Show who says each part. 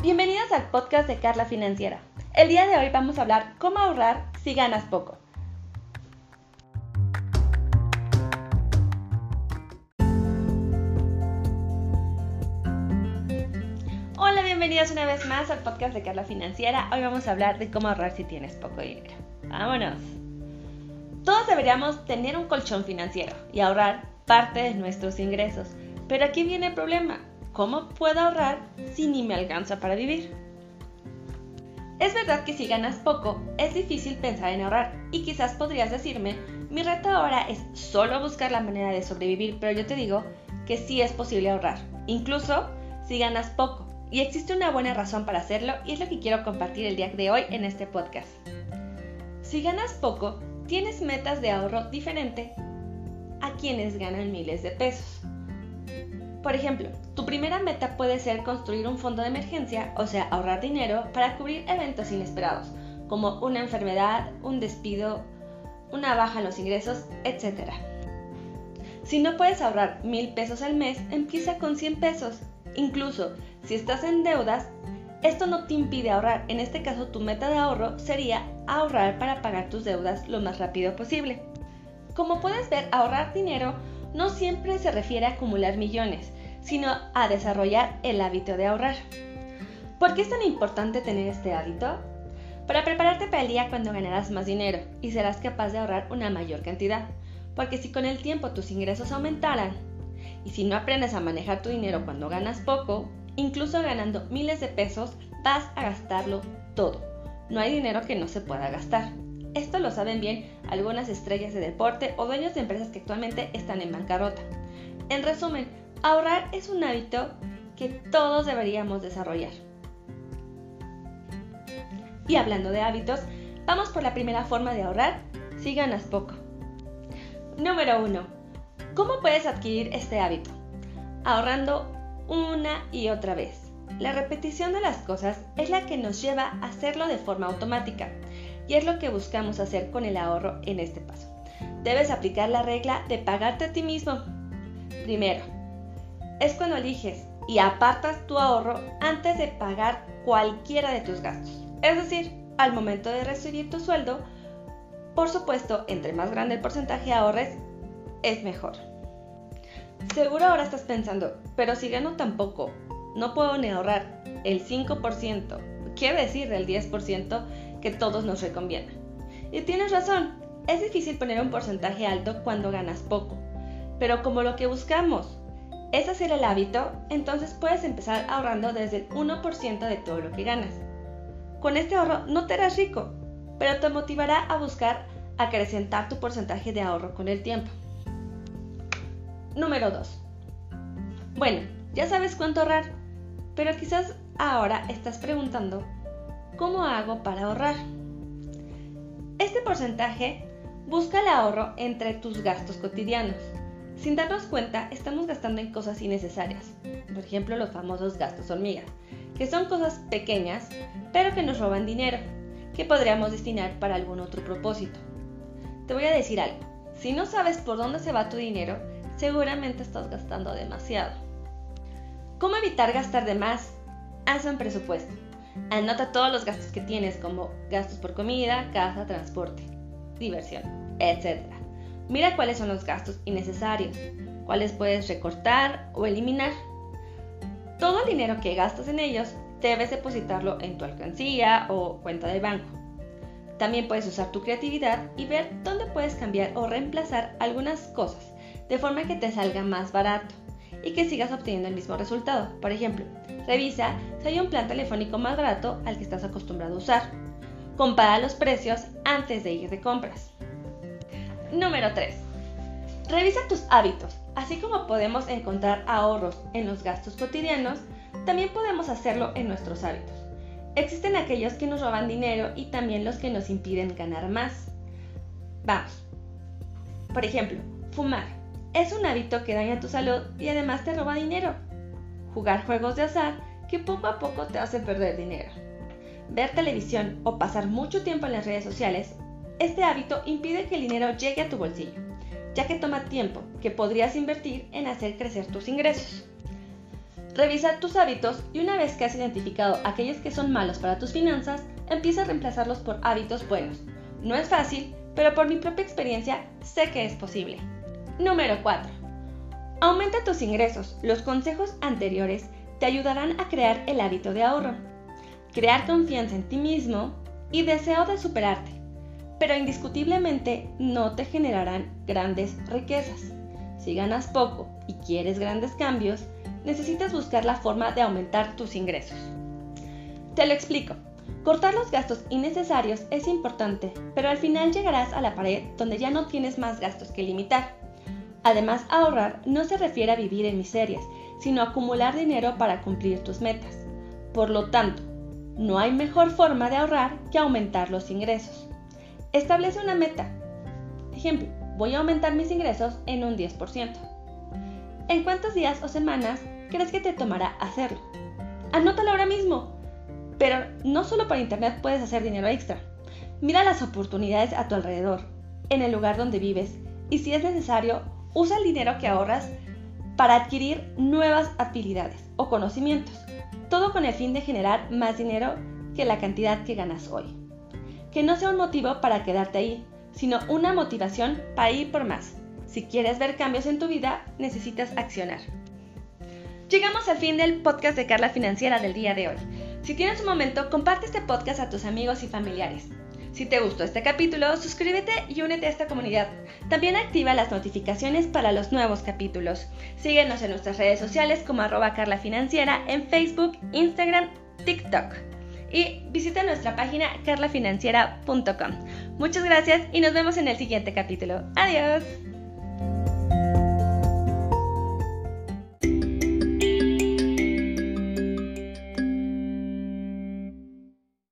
Speaker 1: Bienvenidos al podcast de Carla Financiera. El día de hoy vamos a hablar cómo ahorrar si ganas poco. Hola, bienvenidos una vez más al podcast de Carla Financiera. Hoy vamos a hablar de cómo ahorrar si tienes poco dinero. Vámonos. Todos deberíamos tener un colchón financiero y ahorrar parte de nuestros ingresos. Pero aquí viene el problema. ¿Cómo puedo ahorrar si ni me alcanza para vivir? Es verdad que si ganas poco, es difícil pensar en ahorrar y quizás podrías decirme, mi reto ahora es solo buscar la manera de sobrevivir, pero yo te digo que sí es posible ahorrar, incluso si ganas poco. Y existe una buena razón para hacerlo y es lo que quiero compartir el día de hoy en este podcast. Si ganas poco, tienes metas de ahorro diferente a quienes ganan miles de pesos. Por ejemplo, tu primera meta puede ser construir un fondo de emergencia, o sea, ahorrar dinero para cubrir eventos inesperados, como una enfermedad, un despido, una baja en los ingresos, etc. Si no puedes ahorrar mil pesos al mes, empieza con 100 pesos. Incluso si estás en deudas, esto no te impide ahorrar. En este caso, tu meta de ahorro sería ahorrar para pagar tus deudas lo más rápido posible. Como puedes ver, ahorrar dinero no siempre se refiere a acumular millones, sino a desarrollar el hábito de ahorrar. ¿Por qué es tan importante tener este hábito? Para prepararte para el día cuando ganarás más dinero y serás capaz de ahorrar una mayor cantidad. Porque si con el tiempo tus ingresos aumentaran y si no aprendes a manejar tu dinero cuando ganas poco, incluso ganando miles de pesos, vas a gastarlo todo. No hay dinero que no se pueda gastar. Esto lo saben bien algunas estrellas de deporte o dueños de empresas que actualmente están en bancarrota. En resumen, ahorrar es un hábito que todos deberíamos desarrollar. Y hablando de hábitos, vamos por la primera forma de ahorrar si ganas poco. Número 1. ¿Cómo puedes adquirir este hábito? Ahorrando una y otra vez. La repetición de las cosas es la que nos lleva a hacerlo de forma automática y es lo que buscamos hacer con el ahorro en este paso. Debes aplicar la regla de pagarte a ti mismo. Primero, es cuando eliges y apartas tu ahorro antes de pagar cualquiera de tus gastos. Es decir, al momento de recibir tu sueldo, por supuesto, entre más grande el porcentaje ahorres, es mejor. Seguro ahora estás pensando, pero si gano tan poco, no puedo ni ahorrar el 5%, quiere decir el 10%, que todos nos recomiendan. Y tienes razón, es difícil poner un porcentaje alto cuando ganas poco, pero como lo que buscamos es hacer el hábito, entonces puedes empezar ahorrando desde el 1% de todo lo que ganas. Con este ahorro no te harás rico, pero te motivará a buscar acrecentar tu porcentaje de ahorro con el tiempo. Número 2. Bueno, ya sabes cuánto ahorrar, pero quizás ahora estás preguntando ¿Cómo hago para ahorrar? Este porcentaje busca el ahorro entre tus gastos cotidianos. Sin darnos cuenta, estamos gastando en cosas innecesarias. Por ejemplo, los famosos gastos hormiga, que son cosas pequeñas, pero que nos roban dinero, que podríamos destinar para algún otro propósito. Te voy a decir algo. Si no sabes por dónde se va tu dinero, seguramente estás gastando demasiado. ¿Cómo evitar gastar de más? Haz un presupuesto. Anota todos los gastos que tienes como gastos por comida, casa, transporte, diversión, etc. Mira cuáles son los gastos innecesarios, cuáles puedes recortar o eliminar. Todo el dinero que gastas en ellos debes depositarlo en tu alcancía o cuenta de banco. También puedes usar tu creatividad y ver dónde puedes cambiar o reemplazar algunas cosas de forma que te salga más barato y que sigas obteniendo el mismo resultado. Por ejemplo, revisa si hay un plan telefónico más barato al que estás acostumbrado a usar. Compara los precios antes de ir de compras. Número 3. Revisa tus hábitos. Así como podemos encontrar ahorros en los gastos cotidianos, también podemos hacerlo en nuestros hábitos. Existen aquellos que nos roban dinero y también los que nos impiden ganar más. Vamos. Por ejemplo, fumar. Es un hábito que daña tu salud y además te roba dinero. Jugar juegos de azar que poco a poco te hace perder dinero. Ver televisión o pasar mucho tiempo en las redes sociales, este hábito impide que el dinero llegue a tu bolsillo, ya que toma tiempo que podrías invertir en hacer crecer tus ingresos. Revisa tus hábitos y una vez que has identificado aquellos que son malos para tus finanzas, empieza a reemplazarlos por hábitos buenos. No es fácil, pero por mi propia experiencia sé que es posible. Número 4. Aumenta tus ingresos. Los consejos anteriores te ayudarán a crear el hábito de ahorro, crear confianza en ti mismo y deseo de superarte, pero indiscutiblemente no te generarán grandes riquezas. Si ganas poco y quieres grandes cambios, necesitas buscar la forma de aumentar tus ingresos. Te lo explico. Cortar los gastos innecesarios es importante, pero al final llegarás a la pared donde ya no tienes más gastos que limitar. Además, ahorrar no se refiere a vivir en miserias, sino a acumular dinero para cumplir tus metas. Por lo tanto, no hay mejor forma de ahorrar que aumentar los ingresos. Establece una meta. Ejemplo, voy a aumentar mis ingresos en un 10%. ¿En cuántos días o semanas crees que te tomará hacerlo? Anótalo ahora mismo. Pero no solo por internet puedes hacer dinero extra. Mira las oportunidades a tu alrededor, en el lugar donde vives, y si es necesario, usa el dinero que ahorras para adquirir nuevas habilidades o conocimientos, todo con el fin de generar más dinero que la cantidad que ganas hoy. Que no sea un motivo para quedarte ahí, sino una motivación para ir por más. Si quieres ver cambios en tu vida, necesitas accionar. Llegamos al fin del podcast de Carla Financiera del día de hoy. Si tienes un momento, comparte este podcast a tus amigos y familiares. Si te gustó este capítulo, suscríbete y únete a esta comunidad. También activa las notificaciones para los nuevos capítulos. Síguenos en nuestras redes sociales como arroba Carla Financiera en Facebook, Instagram, TikTok. Y visita nuestra página carlafinanciera.com. Muchas gracias y nos vemos en el siguiente capítulo. Adiós.